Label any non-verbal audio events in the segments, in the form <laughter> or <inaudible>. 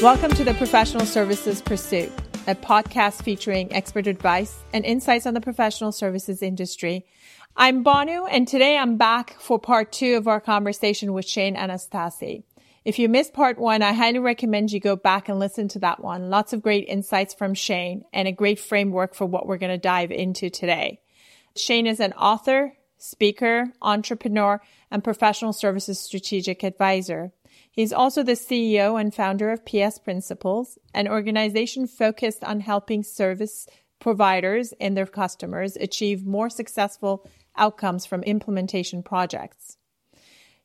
Welcome to the Professional Services Pursuit, a podcast featuring expert advice and insights on the professional services industry. I'm Banoo, and today I'm back for part two of our conversation with Shane Anastasi. If you missed part one, I highly recommend you go back and listen to that one. Lots of great insights from Shane and a great framework for what we're going to dive into today. Shane is an author, speaker, entrepreneur, and professional services strategic advisor. He's also the CEO and founder of PS Principles, an organization focused on helping service providers and their customers achieve more successful outcomes from implementation projects.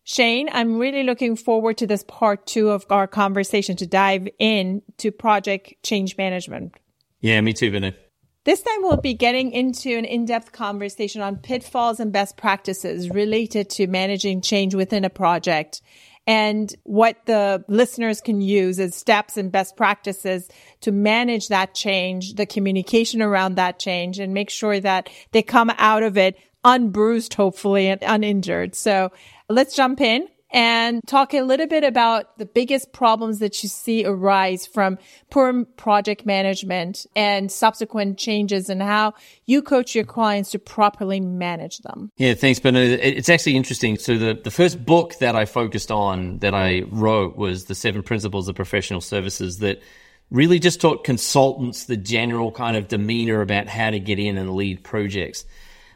Shane, I'm really looking forward to this part two of our conversation to dive in to project change management. Yeah, me too, Vinay. This time we'll be getting into an in-depth conversation on pitfalls and best practices related to managing change within a project and what the listeners can use as steps and best practices to manage that change, the communication around that change and make sure that they come out of it unbruised, hopefully, and uninjured. So let's jump in and talk a little bit about the biggest problems that you see arise from poor project management and subsequent changes and how you coach your clients to properly manage them. Yeah, thanks, Ben. It's actually interesting. So the, the first book that I focused on that I wrote was The Seven Principles of Professional Services that really just taught consultants the general kind of demeanor about how to get in and lead projects.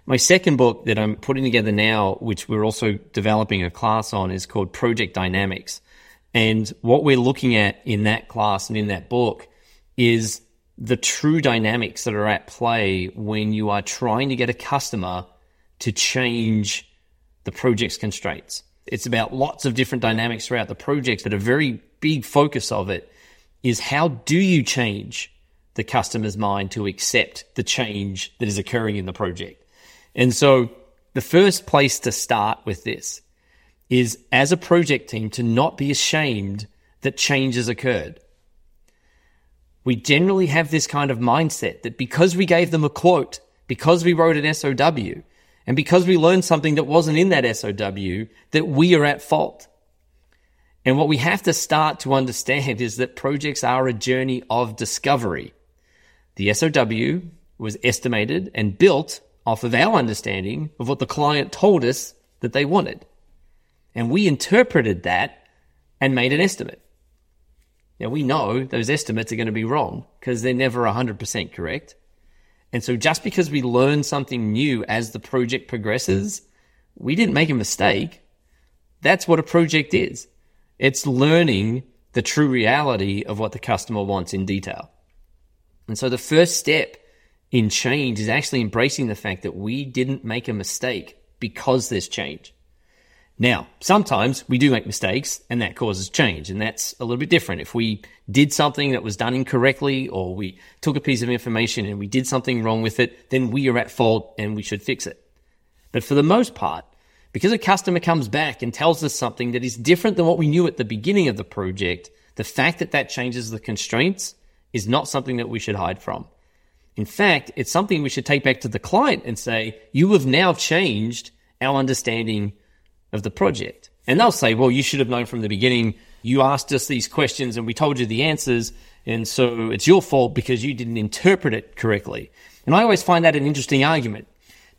My second book that I'm putting together now, which we're also developing a class on, is called Project Dynamics. And what we're looking at in that class and in that book is the true dynamics that are at play when you are trying to get a customer to change the project's constraints. It's about lots of different dynamics throughout the project, but a very big focus of it is how do you change the customer's mind to accept the change that is occurring in the project? And so the first place to start with this is as a project team to not be ashamed that change has occurred. We generally have this kind of mindset that because we gave them a quote, because we wrote an SOW, and because we learned something that wasn't in that SOW, that we are at fault. And what we have to start to understand is that projects are a journey of discovery. The SOW was estimated and built off of our understanding of what the client told us that they wanted. And we interpreted that and made an estimate. Now we know those estimates are going to be wrong because they're never 100% correct. And so just because we learn something new as the project progresses, we didn't make a mistake. That's what a project is. It's learning the true reality of what the customer wants in detail. And so the first step in change is actually embracing the fact that we didn't make a mistake because there's change. Now, sometimes we do make mistakes and that causes change, and that's a little bit different. If we did something that was done incorrectly or we took a piece of information and we did something wrong with it, then we are at fault and we should fix it. But for the most part, because a customer comes back and tells us something that is different than what we knew at the beginning of the project, the fact that that changes the constraints is not something that we should hide from. In fact, it's something we should take back to the client and say, you have now changed our understanding of the project. And they'll say, well, you should have known from the beginning. You asked us these questions and we told you the answers. And so it's your fault because you didn't interpret it correctly. And I always find that an interesting argument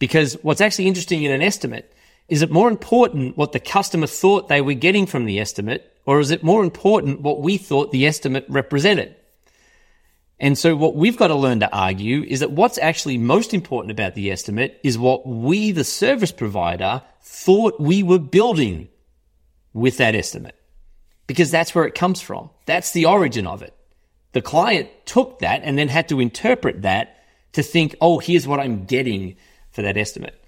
because what's actually interesting in an estimate is it more important what the customer thought they were getting from the estimate or is it more important what we thought the estimate represented? And so what we've got to learn to argue is that what's actually most important about the estimate is what we, the service provider, thought we were building with that estimate. Because that's where it comes from. That's the origin of it. The client took that and then had to interpret that to think, oh, here's what I'm getting for that estimate.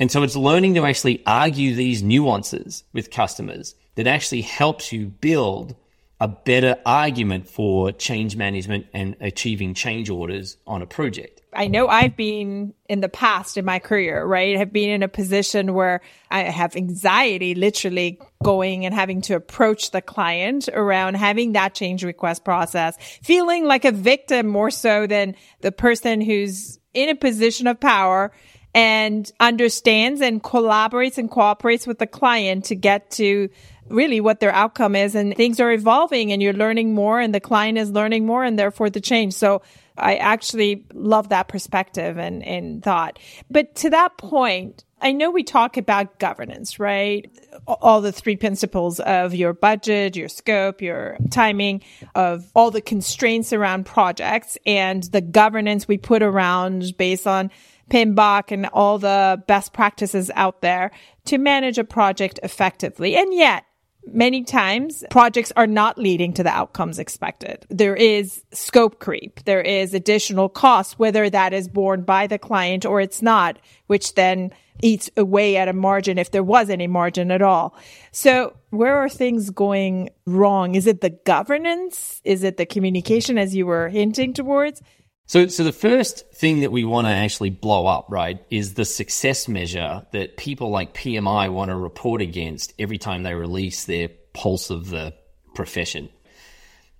And so it's learning to actually argue these nuances with customers that actually helps you build a better argument for change management and achieving change orders on a project. I know I've been in the past in my career, right? Have been in a position where I have anxiety literally going and having to approach the client around having that change request process, feeling like a victim more so than the person who's in a position of power and understands and collaborates and cooperates with the client to get to really what their outcome is and things are evolving and you're learning more and the client is learning more and therefore the change. So I actually love that perspective and, and thought. But to that point, I know we talk about governance, right? All the three principles of your budget, your scope, your timing, of all the constraints around projects and the governance we put around based on PMBOK and all the best practices out there to manage a project effectively. And yet, many times projects are not leading to the outcomes expected. There is scope creep. There is additional cost, whether that is borne by the client or it's not, which then eats away at a margin if there was any margin at all. So where are things going wrong? Is it the governance? Is it the communication as you were hinting towards? So, so the first thing that we want to actually blow up, right, is the success measure that people like PMI want to report against every time they release their pulse of the profession.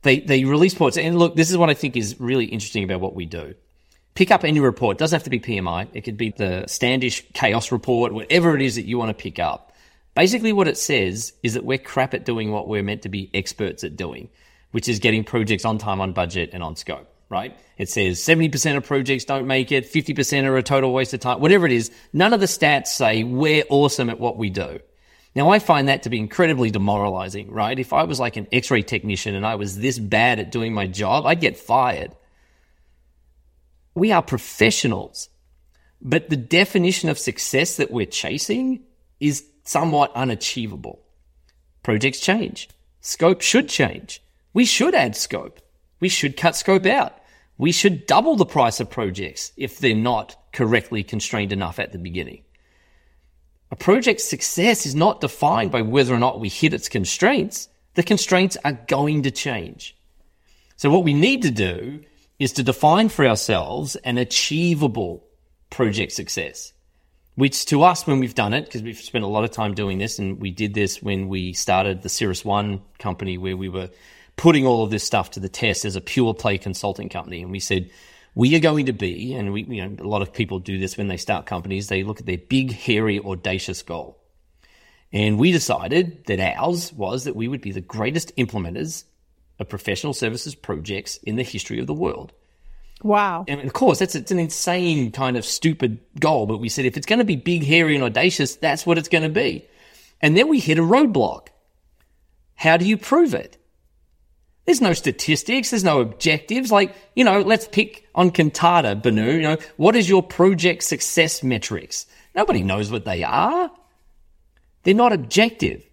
They, they release reports, and look, this is what I think is really interesting about what we do. Pick up any report. It doesn't have to be PMI. It could be the Standish Chaos Report, whatever it is that you want to pick up. Basically, what it says is that we're crap at doing what we're meant to be experts at doing, which is getting projects on time, on budget, and on scope right? It says 70% of projects don't make it, 50% are a total waste of time, whatever it is. None of the stats say we're awesome at what we do. Now, I find that to be incredibly demoralizing, right? If I was like an x ray technician and I was this bad at doing my job, I'd get fired. We are professionals, but the definition of success that we're chasing is somewhat unachievable. Projects change. Scope should change. We should add scope we should cut scope out. We should double the price of projects if they're not correctly constrained enough at the beginning. A project's success is not defined by whether or not we hit its constraints. The constraints are going to change. So what we need to do is to define for ourselves an achievable project success, which to us, when we've done it, because we've spent a lot of time doing this, and we did this when we started the Cirrus One company, where we were putting all of this stuff to the test as a pure play consulting company. And we said, we are going to be, and we, you know, a lot of people do this when they start companies, they look at their big, hairy, audacious goal. And we decided that ours was that we would be the greatest implementers of professional services projects in the history of the world. Wow. And of course, that's it's an insane kind of stupid goal, but we said if it's going to be big, hairy, and audacious, that's what it's going to be. And then we hit a roadblock. How do you prove it? There's no statistics. There's no objectives. Like, you know, let's pick on Kantata, Banoo. You know, what is your project success metrics? Nobody knows what they are. They're not objective.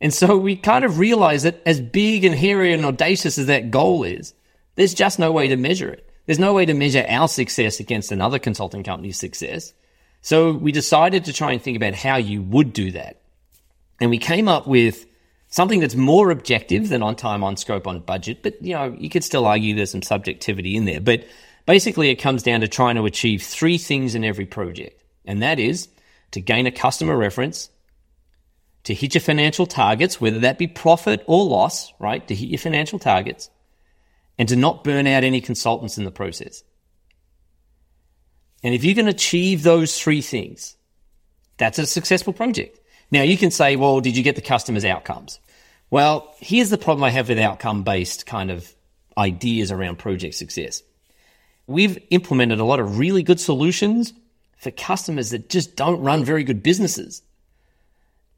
And so we kind of realize that as big and hairy and audacious as that goal is, there's just no way to measure it. There's no way to measure our success against another consulting company's success. So we decided to try and think about how you would do that. And we came up with something that's more objective than on time, on scope, on budget. But, you know, you could still argue there's some subjectivity in there. But basically, it comes down to trying to achieve three things in every project. And that is to gain a customer reference, to hit your financial targets, whether that be profit or loss, right? To hit your financial targets, and to not burn out any consultants in the process. And if you can achieve those three things, that's a successful project. Now you can say, well, did you get the customer's outcomes? Well, here's the problem I have with outcome based kind of ideas around project success. We've implemented a lot of really good solutions for customers that just don't run very good businesses.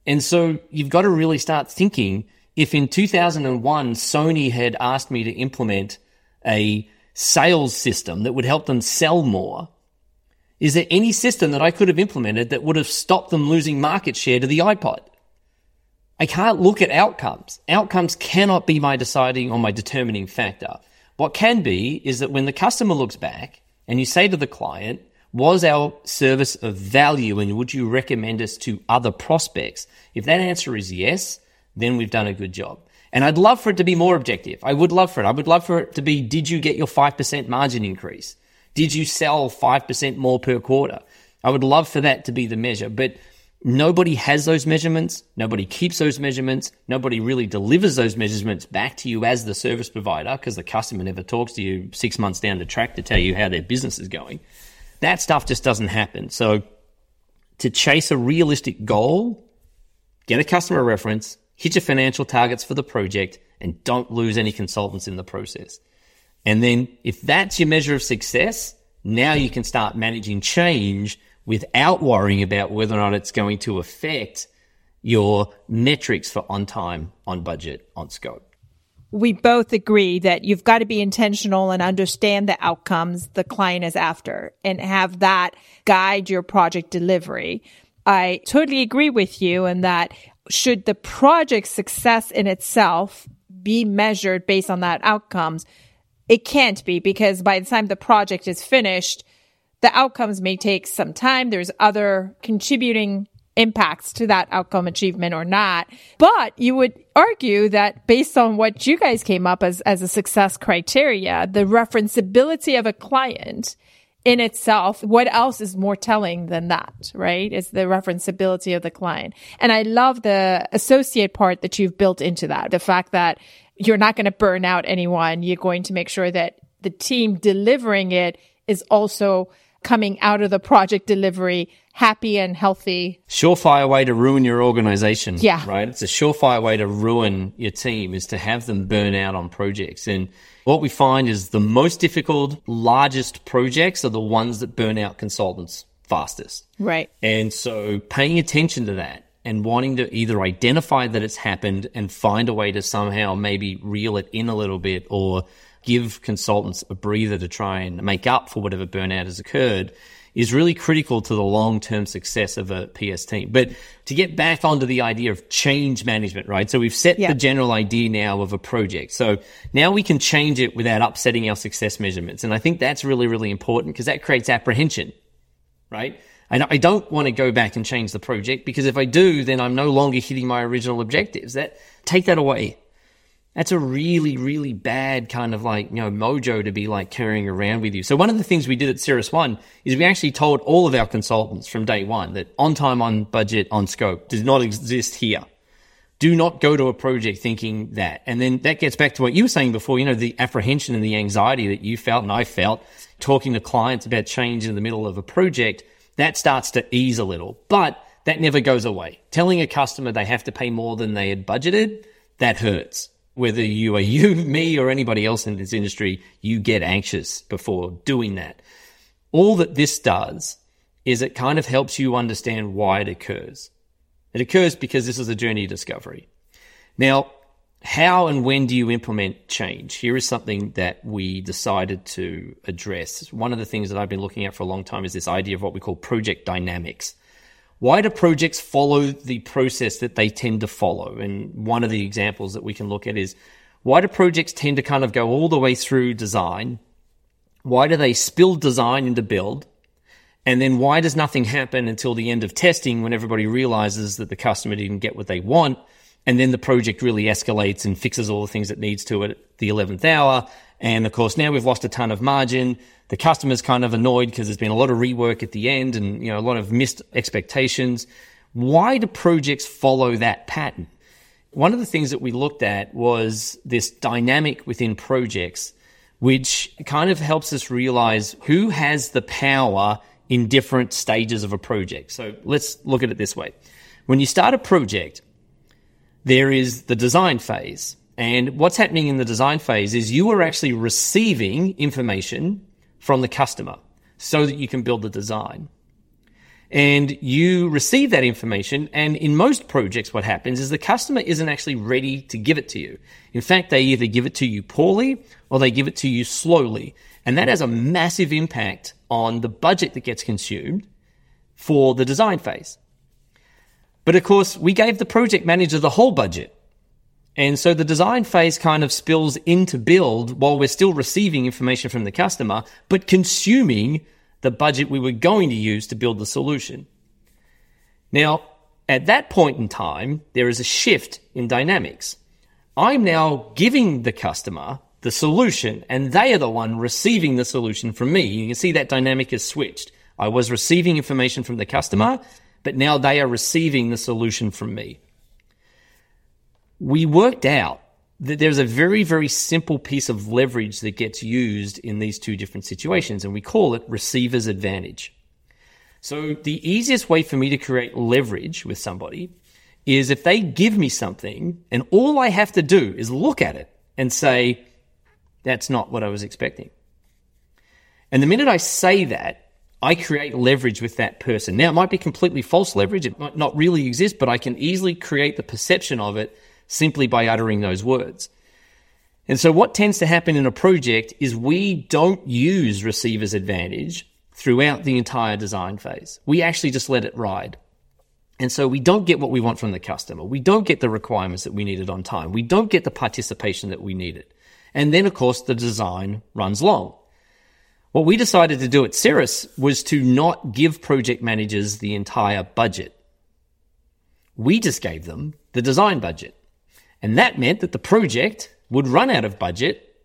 And so you've got to really start thinking if in 2001 Sony had asked me to implement a sales system that would help them sell more, is there any system that I could have implemented that would have stopped them losing market share to the iPod? I can't look at outcomes. Outcomes cannot be my deciding or my determining factor. What can be is that when the customer looks back and you say to the client, was our service of value and would you recommend us to other prospects? If that answer is yes, then we've done a good job. And I'd love for it to be more objective. I would love for it. I would love for it to be, did you get your 5% margin increase? Did you sell 5% more per quarter? I would love for that to be the measure, but nobody has those measurements. Nobody keeps those measurements. Nobody really delivers those measurements back to you as the service provider because the customer never talks to you six months down the track to tell you how their business is going. That stuff just doesn't happen. So to chase a realistic goal, get a customer reference, hit your financial targets for the project, and don't lose any consultants in the process. And then if that's your measure of success, now you can start managing change without worrying about whether or not it's going to affect your metrics for on time, on budget, on scope. We both agree that you've got to be intentional and understand the outcomes the client is after and have that guide your project delivery. I totally agree with you in that should the project success in itself be measured based on that outcomes, it can't be because by the time the project is finished, the outcomes may take some time. There's other contributing impacts to that outcome achievement or not. But you would argue that based on what you guys came up as, as a success criteria, the referenceability of a client in itself, what else is more telling than that, right? Is the referenceability of the client. And I love the associate part that you've built into that. The fact that you're not going to burn out anyone. You're going to make sure that the team delivering it is also coming out of the project delivery happy and healthy. Surefire way to ruin your organization. Yeah. Right. It's a surefire way to ruin your team is to have them burn out on projects. And what we find is the most difficult, largest projects are the ones that burn out consultants fastest. Right. And so paying attention to that and wanting to either identify that it's happened and find a way to somehow maybe reel it in a little bit or give consultants a breather to try and make up for whatever burnout has occurred is really critical to the long-term success of a PS team. But to get back onto the idea of change management, right? So we've set yeah. the general idea now of a project. So now we can change it without upsetting our success measurements. And I think that's really, really important because that creates apprehension, right? And I don't want to go back and change the project because if I do, then I'm no longer hitting my original objectives. That take that away that's a really, really bad kind of like, you know, mojo to be like carrying around with you. So one of the things we did at Cirrus One is we actually told all of our consultants from day one that on time, on budget, on scope does not exist here. Do not go to a project thinking that. And then that gets back to what you were saying before, you know, the apprehension and the anxiety that you felt and I felt talking to clients about change in the middle of a project. That starts to ease a little, but that never goes away. Telling a customer they have to pay more than they had budgeted, that hurts whether you are you, <laughs> me, or anybody else in this industry, you get anxious before doing that. All that this does is it kind of helps you understand why it occurs. It occurs because this is a journey of discovery. Now, how and when do you implement change? Here is something that we decided to address. One of the things that I've been looking at for a long time is this idea of what we call project dynamics. Why do projects follow the process that they tend to follow? And one of the examples that we can look at is why do projects tend to kind of go all the way through design? Why do they spill design into build? And then why does nothing happen until the end of testing when everybody realizes that the customer didn't get what they want? And then the project really escalates and fixes all the things it needs to at the 11th hour. And of course, now we've lost a ton of margin the customer's kind of annoyed because there's been a lot of rework at the end and you know a lot of missed expectations. Why do projects follow that pattern? One of the things that we looked at was this dynamic within projects, which kind of helps us realize who has the power in different stages of a project. So let's look at it this way. When you start a project, there is the design phase. And what's happening in the design phase is you are actually receiving information from the customer so that you can build the design. And you receive that information. And in most projects, what happens is the customer isn't actually ready to give it to you. In fact, they either give it to you poorly or they give it to you slowly. And that has a massive impact on the budget that gets consumed for the design phase. But of course, we gave the project manager the whole budget. And so the design phase kind of spills into build while we're still receiving information from the customer, but consuming the budget we were going to use to build the solution. Now, at that point in time, there is a shift in dynamics. I'm now giving the customer the solution and they are the one receiving the solution from me. You can see that dynamic has switched. I was receiving information from the customer, but now they are receiving the solution from me we worked out that there's a very, very simple piece of leverage that gets used in these two different situations, and we call it receiver's advantage. So the easiest way for me to create leverage with somebody is if they give me something and all I have to do is look at it and say, that's not what I was expecting. And the minute I say that, I create leverage with that person. Now, it might be completely false leverage. It might not really exist, but I can easily create the perception of it simply by uttering those words. And so what tends to happen in a project is we don't use receiver's advantage throughout the entire design phase. We actually just let it ride. And so we don't get what we want from the customer. We don't get the requirements that we needed on time. We don't get the participation that we needed. And then, of course, the design runs long. What we decided to do at Cirrus was to not give project managers the entire budget. We just gave them the design budget. And that meant that the project would run out of budget.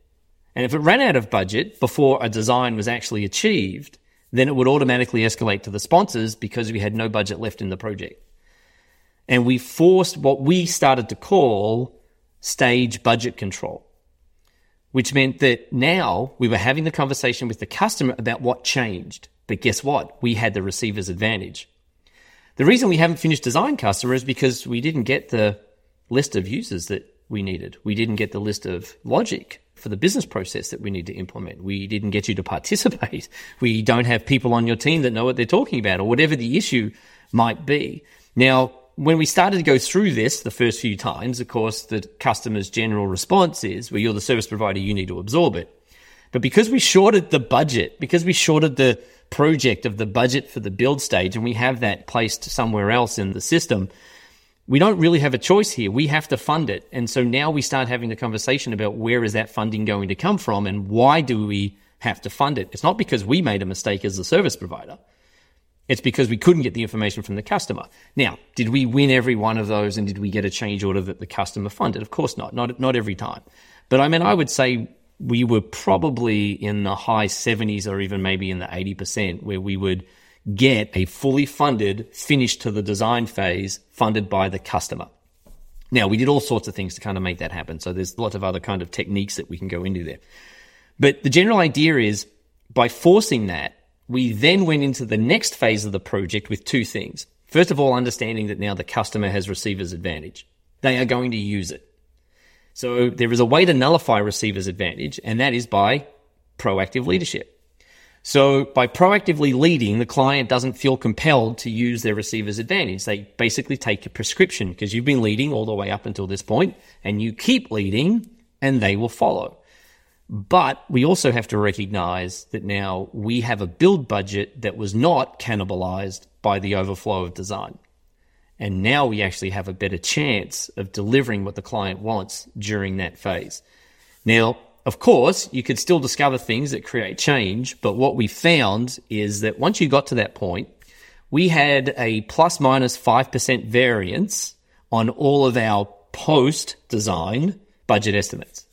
And if it ran out of budget before a design was actually achieved, then it would automatically escalate to the sponsors because we had no budget left in the project. And we forced what we started to call stage budget control, which meant that now we were having the conversation with the customer about what changed. But guess what? We had the receiver's advantage. The reason we haven't finished design customer is because we didn't get the list of users that we needed. We didn't get the list of logic for the business process that we need to implement. We didn't get you to <laughs> participate. We don't have people on your team that know what they're talking about or whatever the issue might be. Now, when we started to go through this the first few times, of course, the customer's general response is, well, you're the service provider, you need to absorb it. But because we shorted the budget, because we shorted the project of the budget for the build stage and we have that placed somewhere else in the system, we don't really have a choice here. We have to fund it. And so now we start having the conversation about where is that funding going to come from and why do we have to fund it? It's not because we made a mistake as a service provider. It's because we couldn't get the information from the customer. Now, did we win every one of those and did we get a change order that the customer funded? Of course not. Not, not every time. But I mean, I would say we were probably in the high 70s or even maybe in the 80% where we would – get a fully funded, finish to the design phase, funded by the customer. Now, we did all sorts of things to kind of make that happen. So there's lots of other kind of techniques that we can go into there. But the general idea is by forcing that, we then went into the next phase of the project with two things. First of all, understanding that now the customer has receiver's advantage. They are going to use it. So there is a way to nullify receiver's advantage, and that is by proactive leadership. So by proactively leading, the client doesn't feel compelled to use their receiver's advantage. They basically take a prescription because you've been leading all the way up until this point and you keep leading and they will follow. But we also have to recognize that now we have a build budget that was not cannibalized by the overflow of design. And now we actually have a better chance of delivering what the client wants during that phase. Now, of course, you could still discover things that create change, but what we found is that once you got to that point, we had a plus minus 5% variance on all of our post design budget estimates.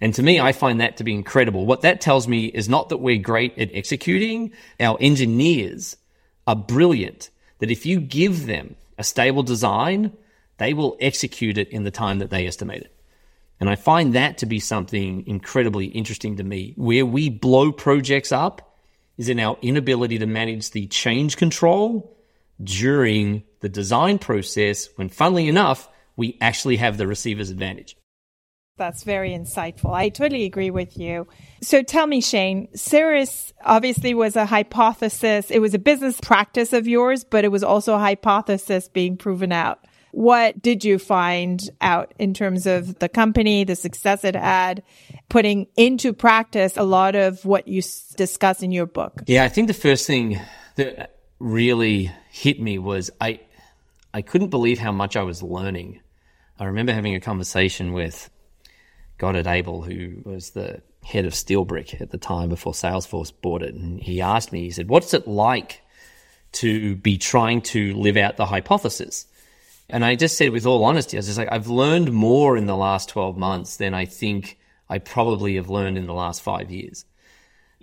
And to me, I find that to be incredible. What that tells me is not that we're great at executing. Our engineers are brilliant that if you give them a stable design, they will execute it in the time that they estimate it. And I find that to be something incredibly interesting to me. Where we blow projects up is in our inability to manage the change control during the design process when, funnily enough, we actually have the receiver's advantage. That's very insightful. I totally agree with you. So tell me, Shane, Cirrus obviously was a hypothesis. It was a business practice of yours, but it was also a hypothesis being proven out. What did you find out in terms of the company, the success it had, putting into practice a lot of what you discuss in your book? Yeah, I think the first thing that really hit me was I I couldn't believe how much I was learning. I remember having a conversation with Godard Abel, who was the head of Steelbrick at the time before Salesforce bought it, and he asked me, he said, "What's it like to be trying to live out the hypothesis?" And I just said with all honesty, I was just like, I've learned more in the last 12 months than I think I probably have learned in the last five years.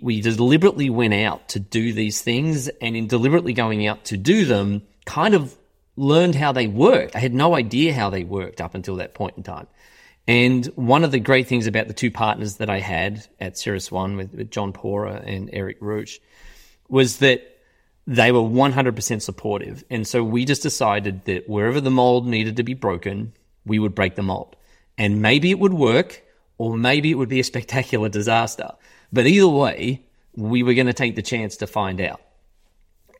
We deliberately went out to do these things and in deliberately going out to do them, kind of learned how they worked. I had no idea how they worked up until that point in time. And one of the great things about the two partners that I had at Cirrus One with, with John Pora and Eric Roach was that they were 100% supportive. And so we just decided that wherever the mold needed to be broken, we would break the mold. And maybe it would work, or maybe it would be a <laughs> spectacular disaster. But either way, we were going to take the chance to find out.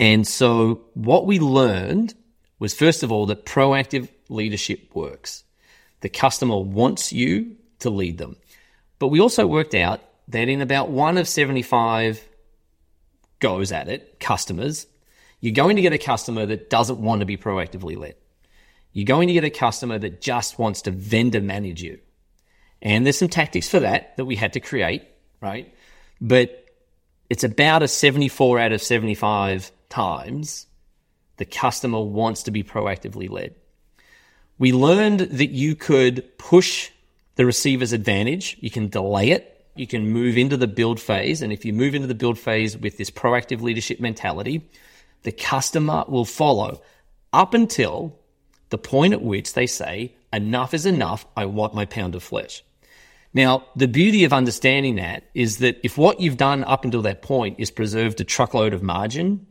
And so what we learned was first of all that proactive leadership works. The customer wants you to lead them. But we also worked out that in about one of 75 goes at it, customers, you're going to get a customer that doesn't want to be proactively led. You're going to get a customer that just wants to vendor manage you. And there's some tactics for that that we had to create, right? But it's about a 74 out of 75 times the customer wants to be proactively led. We learned that you could push the receiver's advantage. You can delay it you can move into the build phase. And if you move into the build phase with this proactive leadership mentality, the customer will follow up until the point at which they say, enough is enough. I want my pound of flesh. Now, the beauty of understanding that is that if what you've done up until that point is preserved a truckload of margin,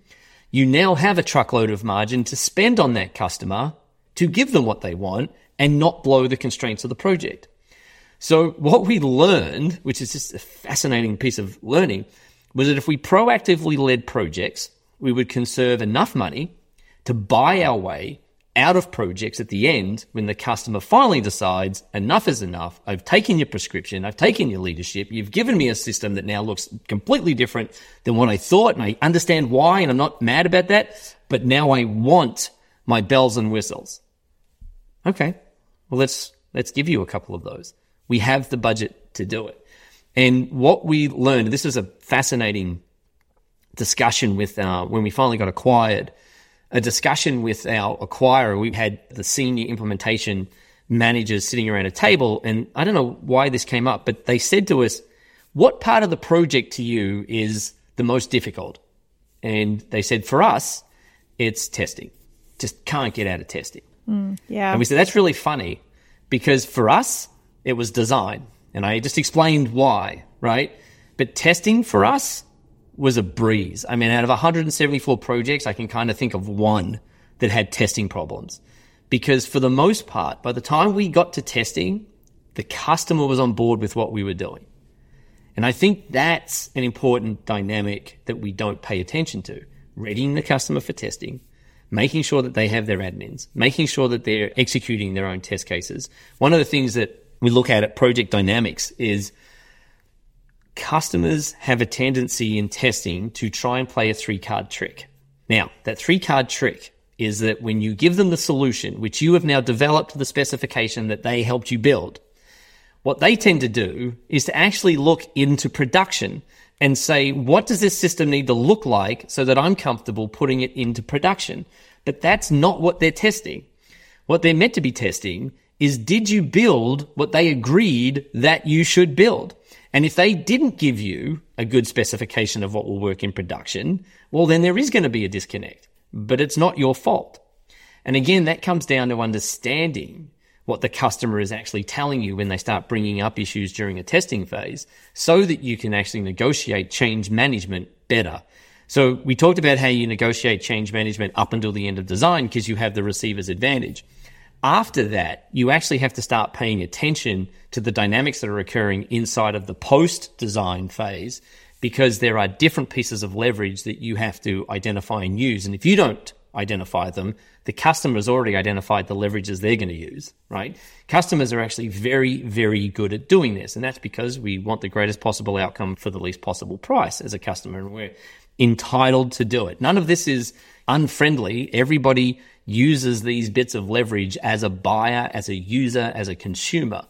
you now have a truckload of margin to spend on that customer to give them what they want and not blow the constraints of the project. So what we learned, which is just a fascinating piece of learning, was that if we proactively led projects, we would conserve enough money to buy our way out of projects at the end when the customer finally decides enough is enough. I've taken your prescription. I've taken your leadership. You've given me a system that now looks completely different than what I thought. And I understand why. And I'm not mad about that. But now I want my bells and whistles. Okay. Well, let's, let's give you a couple of those. We have the budget to do it. And what we learned, this was a fascinating discussion with uh, when we finally got acquired, a discussion with our acquirer. We had the senior implementation managers sitting around a table, and I don't know why this came up, but they said to us, What part of the project to you is the most difficult? And they said, For us, it's testing. Just can't get out of testing. Mm, yeah. And we said, That's really funny because for us, it was design. And I just explained why, right? But testing for us was a breeze. I mean, out of 174 projects, I can kind of think of one that had testing problems. Because for the most part, by the time we got to testing, the customer was on board with what we were doing. And I think that's an important dynamic that we don't pay attention to. Readying the customer for testing, making sure that they have their admins, making sure that they're executing their own test cases. One of the things that we look at at project dynamics is customers have a tendency in testing to try and play a three card trick. Now, that three card trick is that when you give them the solution, which you have now developed the specification that they helped you build, what they tend to do is to actually look into production and say, what does this system need to look like so that I'm comfortable putting it into production? But that's not what they're testing. What they're meant to be testing is did you build what they agreed that you should build? And if they didn't give you a good specification of what will work in production, well, then there is going to be a disconnect, but it's not your fault. And again, that comes down to understanding what the customer is actually telling you when they start bringing up issues during a testing phase so that you can actually negotiate change management better. So we talked about how you negotiate change management up until the end of design because you have the receiver's advantage after that, you actually have to start paying attention to the dynamics that are occurring inside of the post design phase because there are different pieces of leverage that you have to identify and use. And if you don't identify them, the customer has already identified the leverages they're going to use, right? Customers are actually very, very good at doing this. And that's because we want the greatest possible outcome for the least possible price as a customer. And we're entitled to do it. None of this is unfriendly. Everybody uses these bits of leverage as a buyer, as a user, as a consumer.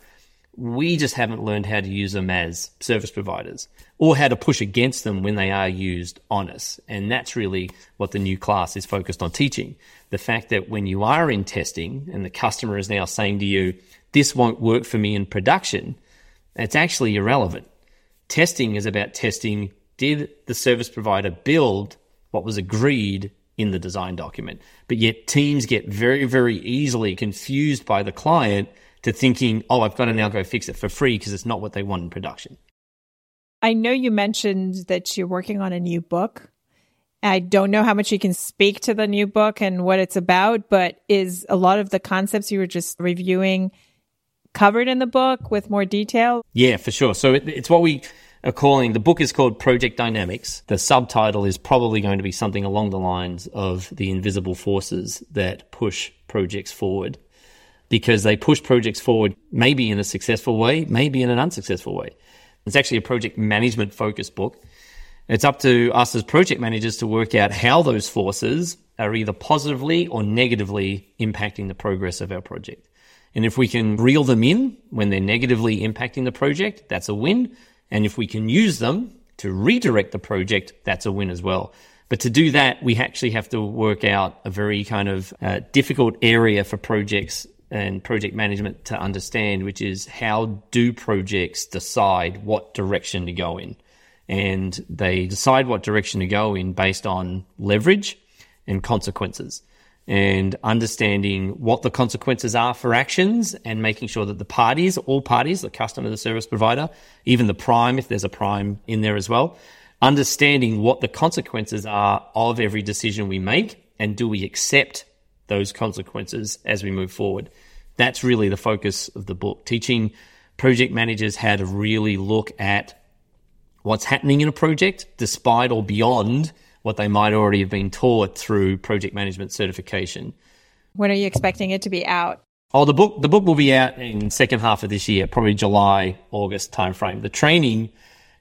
We just haven't learned how to use them as service providers or how to push against them when they are used on us. And that's really what the new class is focused on teaching. The fact that when you are in testing and the customer is now saying to you, this won't work for me in production, it's actually irrelevant. Testing is about testing did the service provider build what was agreed in the design document. But yet teams get very, very easily confused by the client to thinking, oh, I've got to now go fix it for free because it's not what they want in production. I know you mentioned that you're working on a new book. I don't know how much you can speak to the new book and what it's about, but is a lot of the concepts you were just reviewing covered in the book with more detail? Yeah, for sure. So it, it's what we are calling the book is called Project Dynamics. The subtitle is probably going to be something along the lines of the invisible forces that push projects forward because they push projects forward maybe in a successful way, maybe in an unsuccessful way. It's actually a project management focused book. It's up to us as project managers to work out how those forces are either positively or negatively impacting the progress of our project. And if we can reel them in when they're negatively impacting the project, that's a win. And if we can use them to redirect the project, that's a win as well. But to do that, we actually have to work out a very kind of uh, difficult area for projects and project management to understand, which is how do projects decide what direction to go in? And they decide what direction to go in based on leverage and consequences and understanding what the consequences are for actions and making sure that the parties, all parties, the customer, the service provider, even the prime, if there's a prime in there as well, understanding what the consequences are of every decision we make and do we accept those consequences as we move forward. That's really the focus of the book, teaching project managers how to really look at what's happening in a project despite or beyond what they might already have been taught through project management certification. When are you expecting it to be out? Oh, the book the book will be out in second half of this year, probably July, August timeframe. The training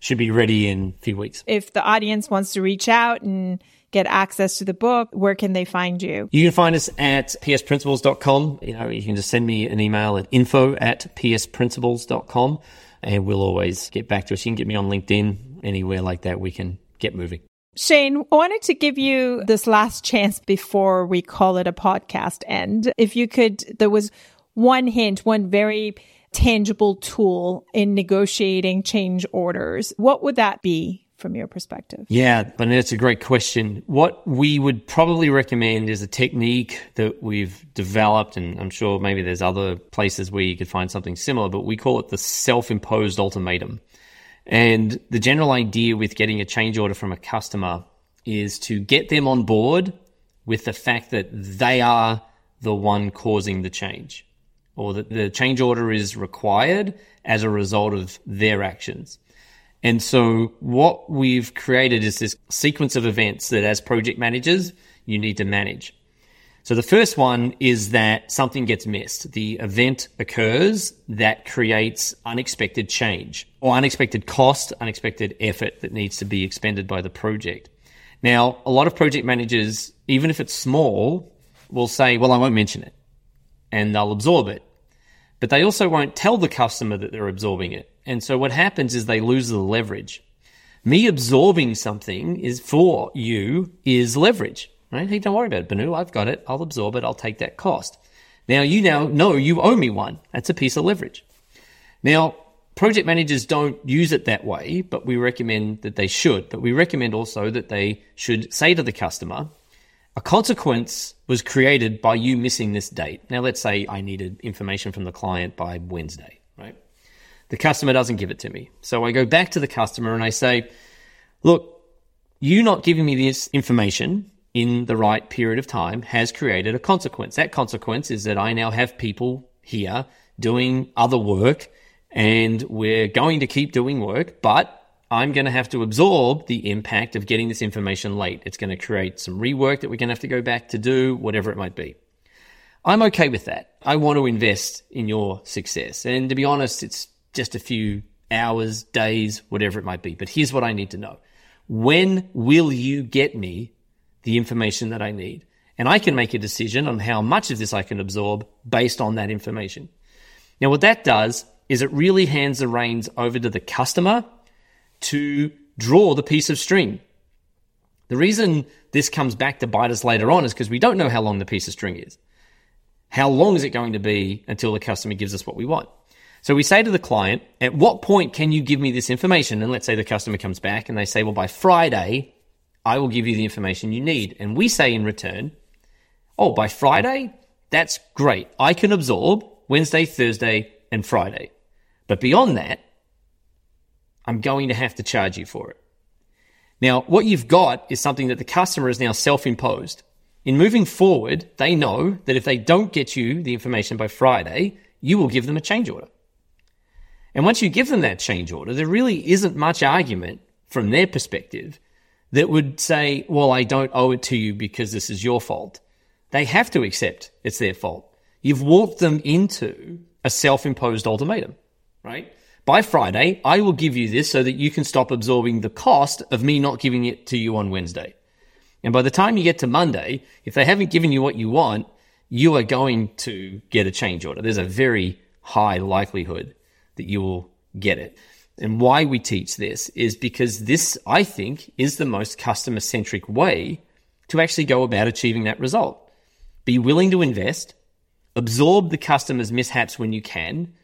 should be ready in a few weeks. If the audience wants to reach out and get access to the book, where can they find you? You can find us at psprinciples.com. You know, you can just send me an email at info at psprinciples.com and we'll always get back to us. You can get me on LinkedIn, anywhere like that, we can get moving. Shane, I wanted to give you this last chance before we call it a podcast end. If you could, there was one hint, one very tangible tool in negotiating change orders. What would that be from your perspective? Yeah, but that's a great question. What we would probably recommend is a technique that we've developed, and I'm sure maybe there's other places where you could find something similar, but we call it the self imposed ultimatum. And the general idea with getting a change order from a customer is to get them on board with the fact that they are the one causing the change or that the change order is required as a result of their actions. And so what we've created is this sequence of events that as project managers, you need to manage. So the first one is that something gets missed. The event occurs that creates unexpected change or unexpected cost, unexpected effort that needs to be expended by the project. Now, a lot of project managers, even if it's small, will say, well, I won't mention it and they'll absorb it. But they also won't tell the customer that they're absorbing it. And so what happens is they lose the leverage. Me absorbing something is for you is leverage. Right? Hey, don't worry about it, Banoo. I've got it. I'll absorb it. I'll take that cost. Now you now know you owe me one. That's a piece of leverage. Now, project managers don't use it that way, but we recommend that they should. But we recommend also that they should say to the customer, a consequence was created by you missing this date. Now, let's say I needed information from the client by Wednesday, right? The customer doesn't give it to me. So I go back to the customer and I say, look, you not giving me this information in the right period of time has created a consequence. That consequence is that I now have people here doing other work and we're going to keep doing work, but I'm going to have to absorb the impact of getting this information late. It's going to create some rework that we're going to have to go back to do, whatever it might be. I'm okay with that. I want to invest in your success. And to be honest, it's just a few hours, days, whatever it might be. But here's what I need to know. When will you get me the information that I need. And I can make a decision on how much of this I can absorb based on that information. Now, what that does is it really hands the reins over to the customer to draw the piece of string. The reason this comes back to bite us later on is because we don't know how long the piece of string is. How long is it going to be until the customer gives us what we want? So we say to the client, at what point can you give me this information? And let's say the customer comes back and they say, well, by Friday, I will give you the information you need. And we say in return, oh, by Friday, that's great. I can absorb Wednesday, Thursday, and Friday. But beyond that, I'm going to have to charge you for it. Now, what you've got is something that the customer is now self imposed. In moving forward, they know that if they don't get you the information by Friday, you will give them a change order. And once you give them that change order, there really isn't much argument from their perspective that would say, well, I don't owe it to you because this is your fault. They have to accept it's their fault. You've walked them into a self-imposed ultimatum, right? By Friday, I will give you this so that you can stop absorbing the cost of me not giving it to you on Wednesday. And by the time you get to Monday, if they haven't given you what you want, you are going to get a change order. There's a very high likelihood that you will get it. And why we teach this is because this, I think, is the most customer centric way to actually go about achieving that result. Be willing to invest, absorb the customer's mishaps when you can,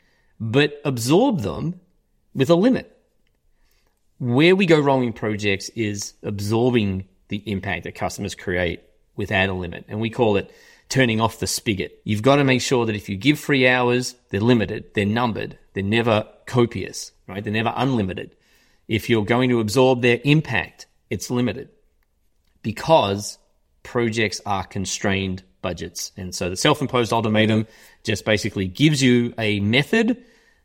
but absorb them with a limit. Where we go wrong in projects is absorbing the impact that customers create without a limit. And we call it turning off the spigot. You've got to make sure that if you give free hours, they're limited, they're numbered, they're never copious, right? They're never unlimited. If you're going to absorb their impact, it's limited because projects are constrained budgets. And so the self imposed ultimatum just basically gives you a method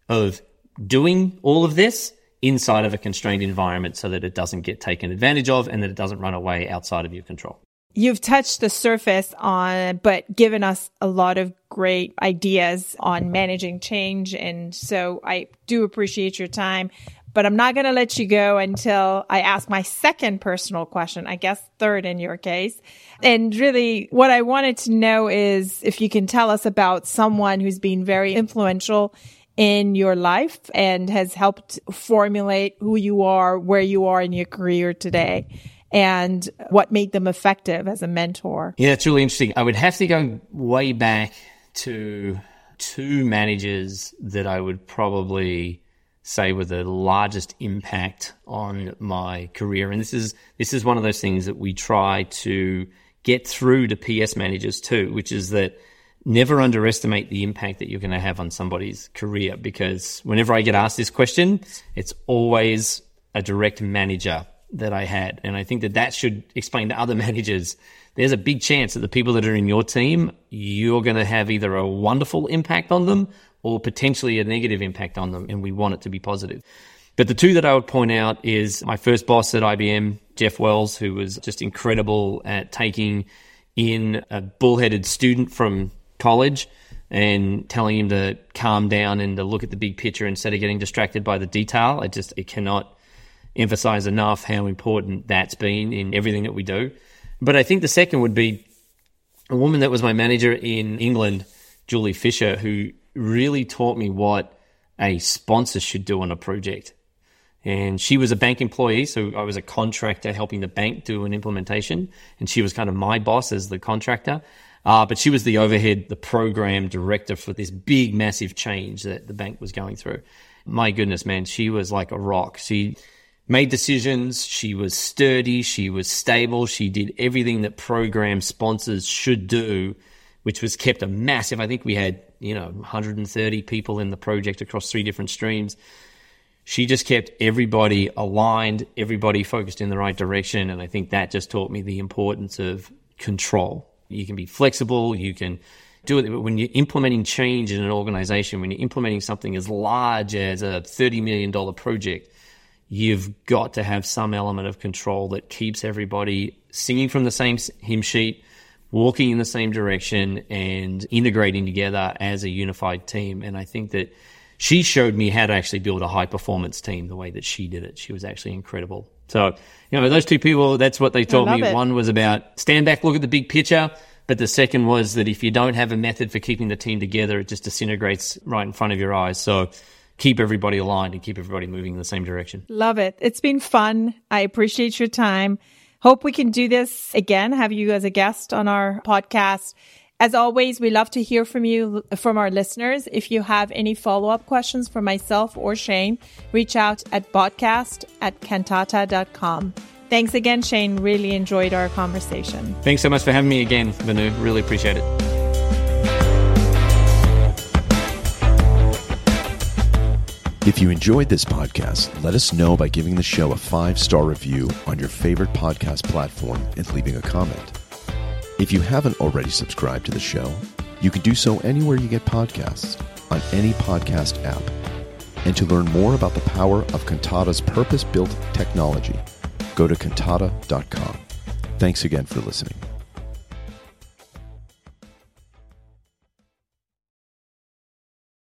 of doing all of this inside of a constrained environment so that it doesn't get taken advantage of and that it doesn't run away outside of your control. You've touched the surface on, but given us a lot of great ideas on managing change. And so I do appreciate your time, but I'm not going to let you go until I ask my second personal question, I guess third in your case. And really what I wanted to know is if you can tell us about someone who's been very influential in your life and has helped formulate who you are, where you are in your career today and what made them effective as a mentor? Yeah, it's really interesting. I would have to go way back to two managers that I would probably say were the largest impact on my career. And this is this is one of those things that we try to get through to PS managers too, which is that never underestimate the impact that you're going to have on somebody's career because whenever I get asked this question, it's always a direct manager that I had. And I think that that should explain to other <laughs> managers there's a big chance that the people that are in your team, you're going to have either a wonderful impact on them or potentially a negative impact on them. And we want it to be positive. But the two that I would point out is my first boss at IBM, Jeff Wells, who was just incredible at taking in a bullheaded student from college and telling him to calm down and to look at the big picture instead of getting distracted by the detail. I just it cannot emphasize enough how important that's been in everything that we do. But I think the second would be a woman that was my manager in England, Julie Fisher, who really taught me what a sponsor should do on a project. And she was a bank employee, so I was a contractor helping the bank do an implementation, and she was kind of my boss as the contractor. Uh, but she was the overhead, the program director for this big, massive change that the bank was going through. My goodness, man, she was like a rock. She made decisions. She was sturdy. She was stable. She did everything that program sponsors should do, which was kept a massive. I think we had, you know, 130 people in the project across three different streams. She just kept everybody aligned, everybody focused in the right direction. And I think that just taught me the importance of control you can be flexible. You can do it But when you're implementing change in an organization, when you're implementing something as large as a $30 million project, you've got to have some element of control that keeps everybody singing from the same hymn sheet, walking in the same direction, and integrating together as a unified team. And I think that she showed me how to actually build a high performance team the way that she did it. She was actually incredible. So, you know, those two people, that's what they told me. It. One was about stand back, look at the big picture. But the second was that if you don't have a method for keeping the team together, it just disintegrates right in front of your eyes. So keep everybody aligned and keep everybody moving in the same direction. Love it. It's been fun. I appreciate your time. Hope we can do this again, have you as a guest on our podcast. As always, we love to hear from you, from our listeners. If you have any follow up questions for myself or Shane, reach out at podcast at kantata.com. Thanks again, Shane. Really enjoyed our conversation. Thanks so much for having me again, Banoo. Really appreciate it. If you enjoyed this podcast, let us know by giving the show a five star review on your favorite podcast platform and leaving a comment. If you haven't already subscribed to the show, you can do so anywhere you get podcasts, on any podcast app. And to learn more about the power of Kantata's purpose built technology, go to kantata.com. Thanks again for listening.